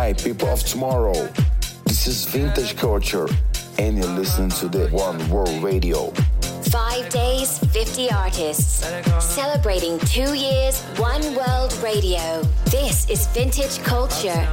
Hi, people of tomorrow. This is Vintage Culture, and you're listening to the One World Radio. Five days, 50 artists. Celebrating two years, One World Radio. This is Vintage Culture.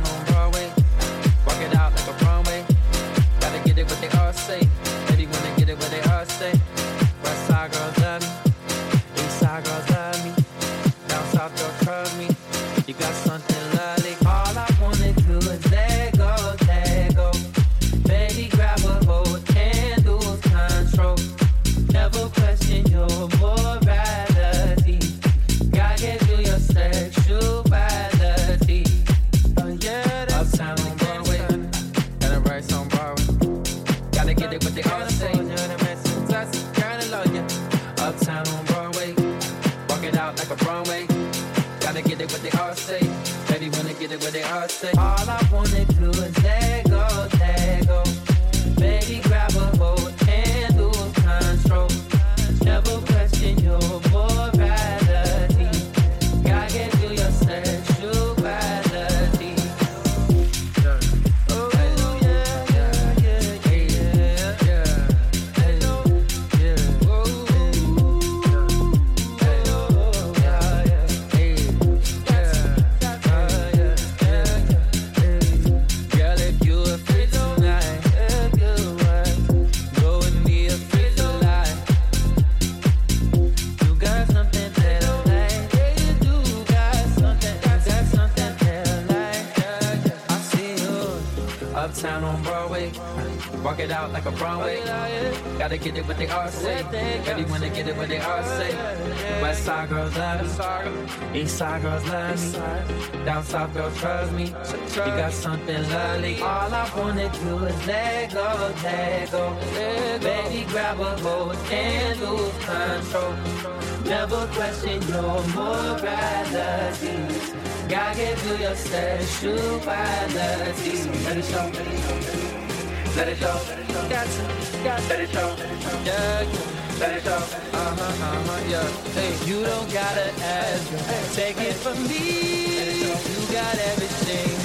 Get it what they all say. All I wanna do is let go, let go. Baby, grab a hold and lose control. Never question your Broadway. Walk it out like a Broadway. Gotta get it what they all say. Baby, wanna get it what they all say. West side girls love me. East side girls love me. Down south girls trust me. You got something lovely. All I wanna do is let go, let go. Baby, grab a hold and lose control. Never question your morality. God gave you your sexuality. Let it show. Let it show. Got to. Let it show. Yeah, yeah. Let it show. Uh huh, uh huh, yeah. Hey, you don't gotta ask. Take it from me. You got everything.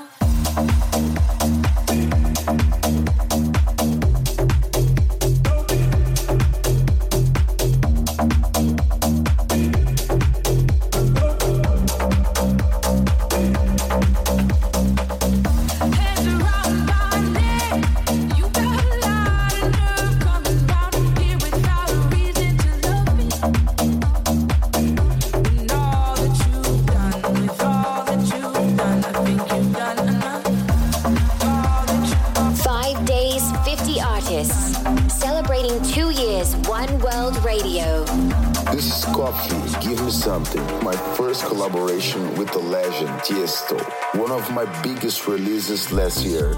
Collaboration with the legend Tiesto, one of my biggest releases last year.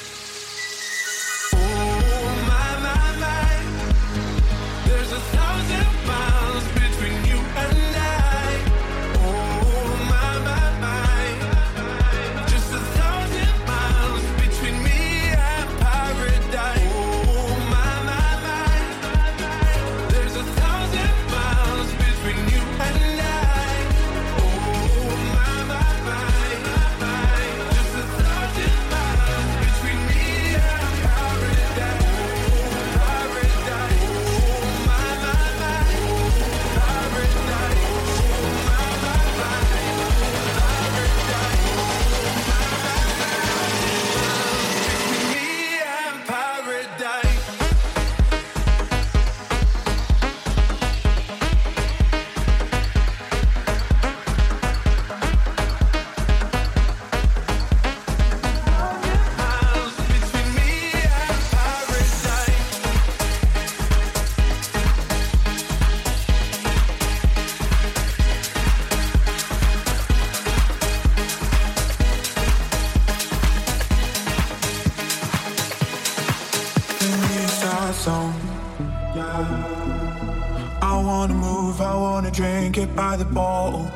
By the ball.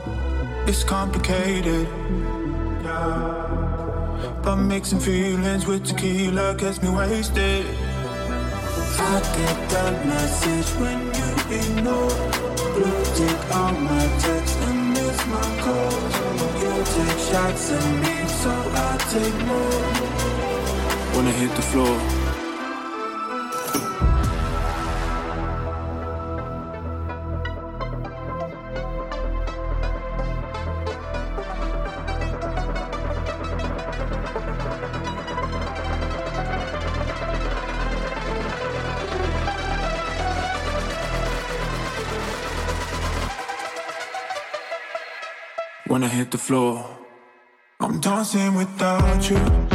It's complicated. Yeah. I'm mixing feelings with tequila, gets me wasted. I get that message when you ignore. Blue tick on my text and miss my calls. You take shots at me, so I take more. I hit the floor. When I hit the floor. I'm dancing without you.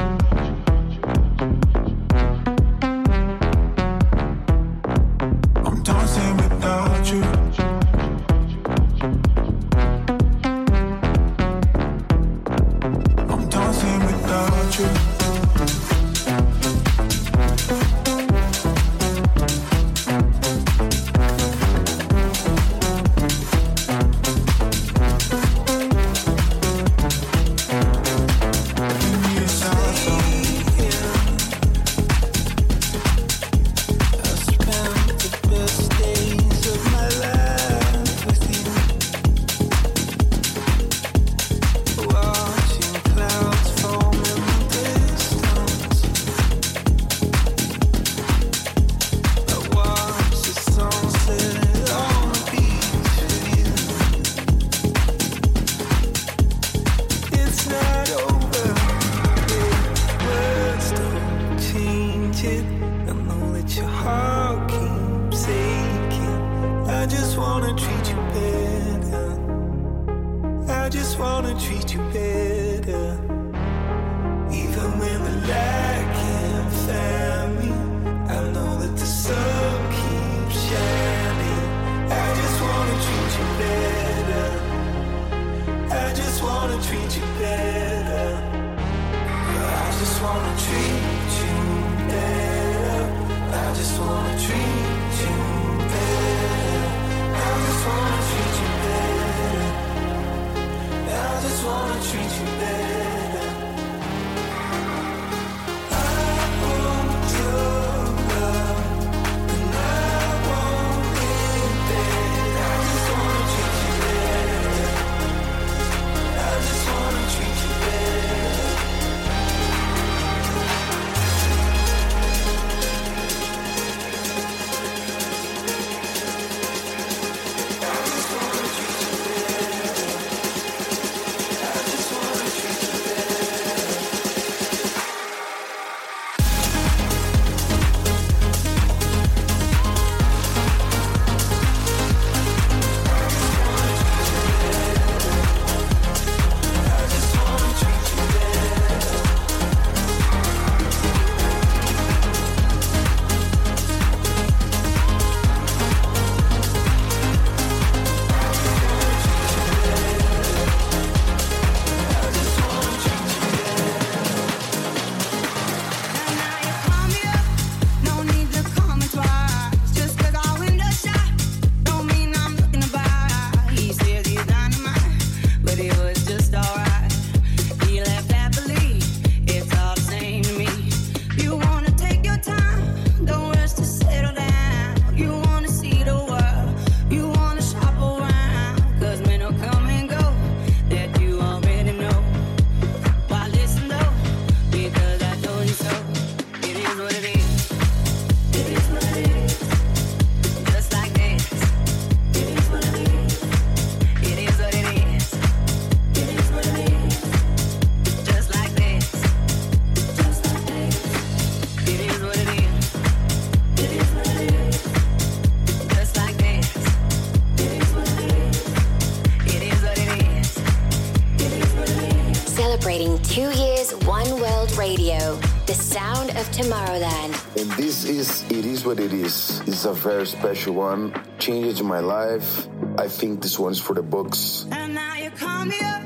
And this is It Is What It Is. It's a very special one. Changed my life. I think this one's for the books. And now you call me up.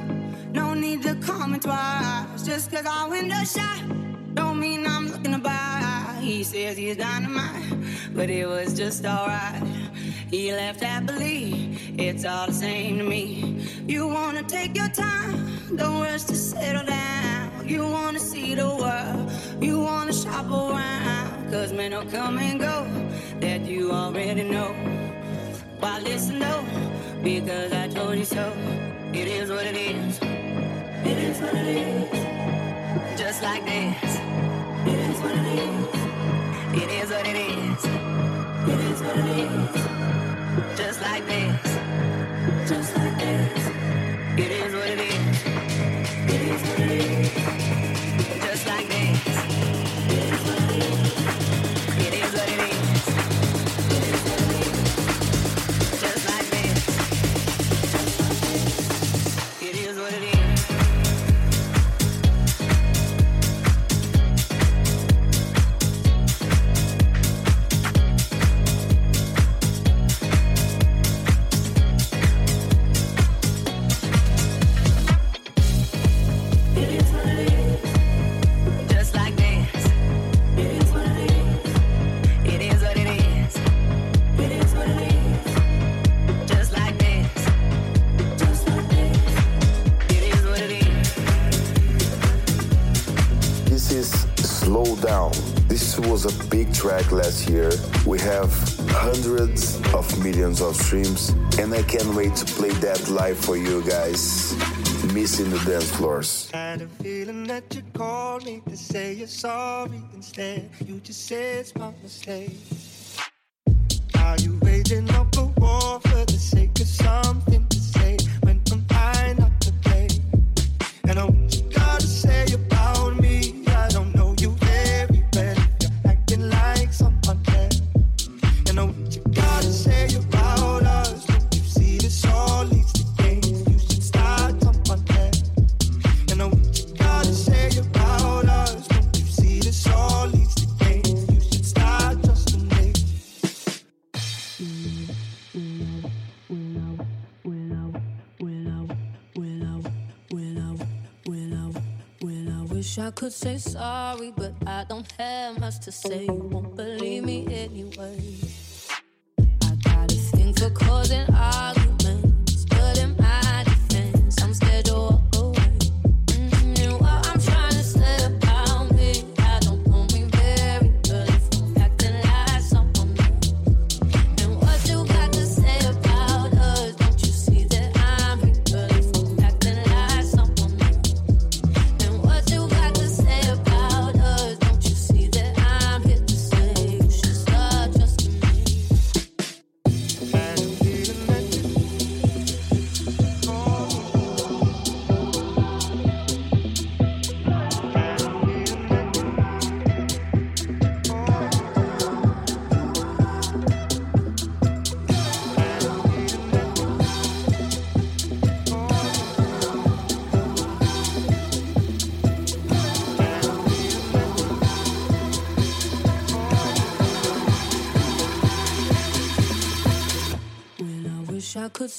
No need to call me twice. Just cause I window shot. Don't mean I'm looking to buy. He says he's dynamite. But it was just alright. He left happily. It's all the same to me. You wanna take your time. Don't rush to settle down. You wanna see the world. You wanna shop around. Cause men will come and go, that you already know. Why listen though? Because I told you so. It is what it is. It is what it is. Just like this. It is what it is. It is what it is. It is what it is. Just like this. Just like this. It is track last year. We have hundreds of millions of streams, and I can't wait to play that live for you guys. Missing the dance floors. Had a feeling that you called me to say you're sorry instead. You just said it's my mistake.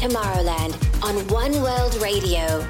Tomorrowland on One World Radio.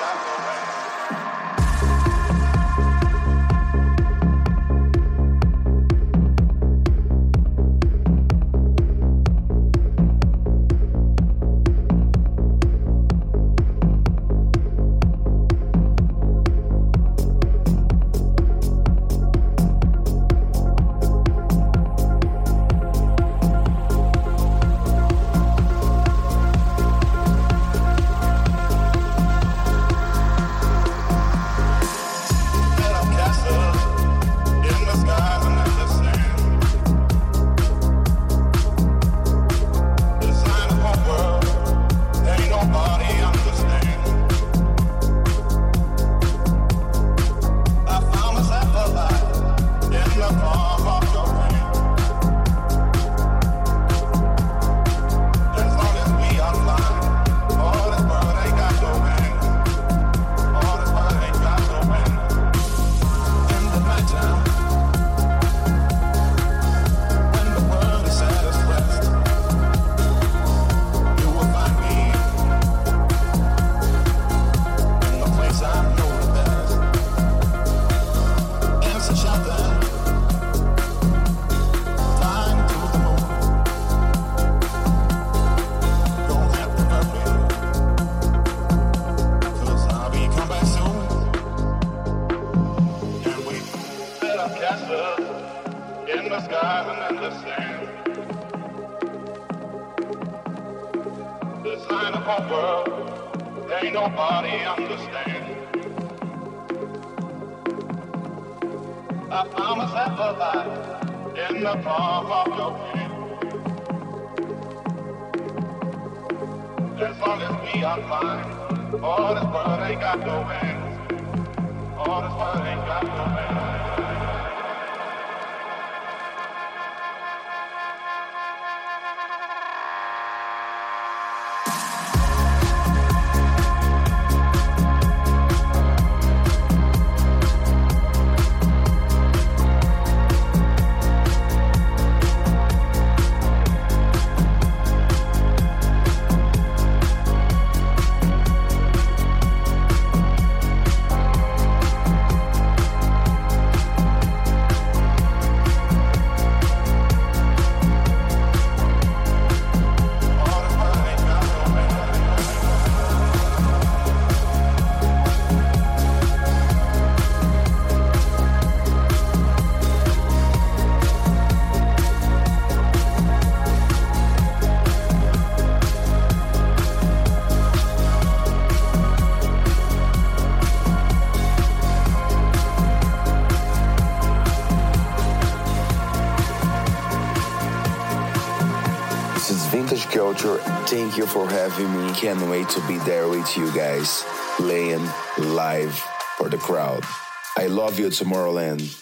the palm of your hand. As long as we are fine, all this world ain't got no end. All this world ain't got no me. Can't wait to be there with you guys, playing live for the crowd. I love you, Tomorrowland.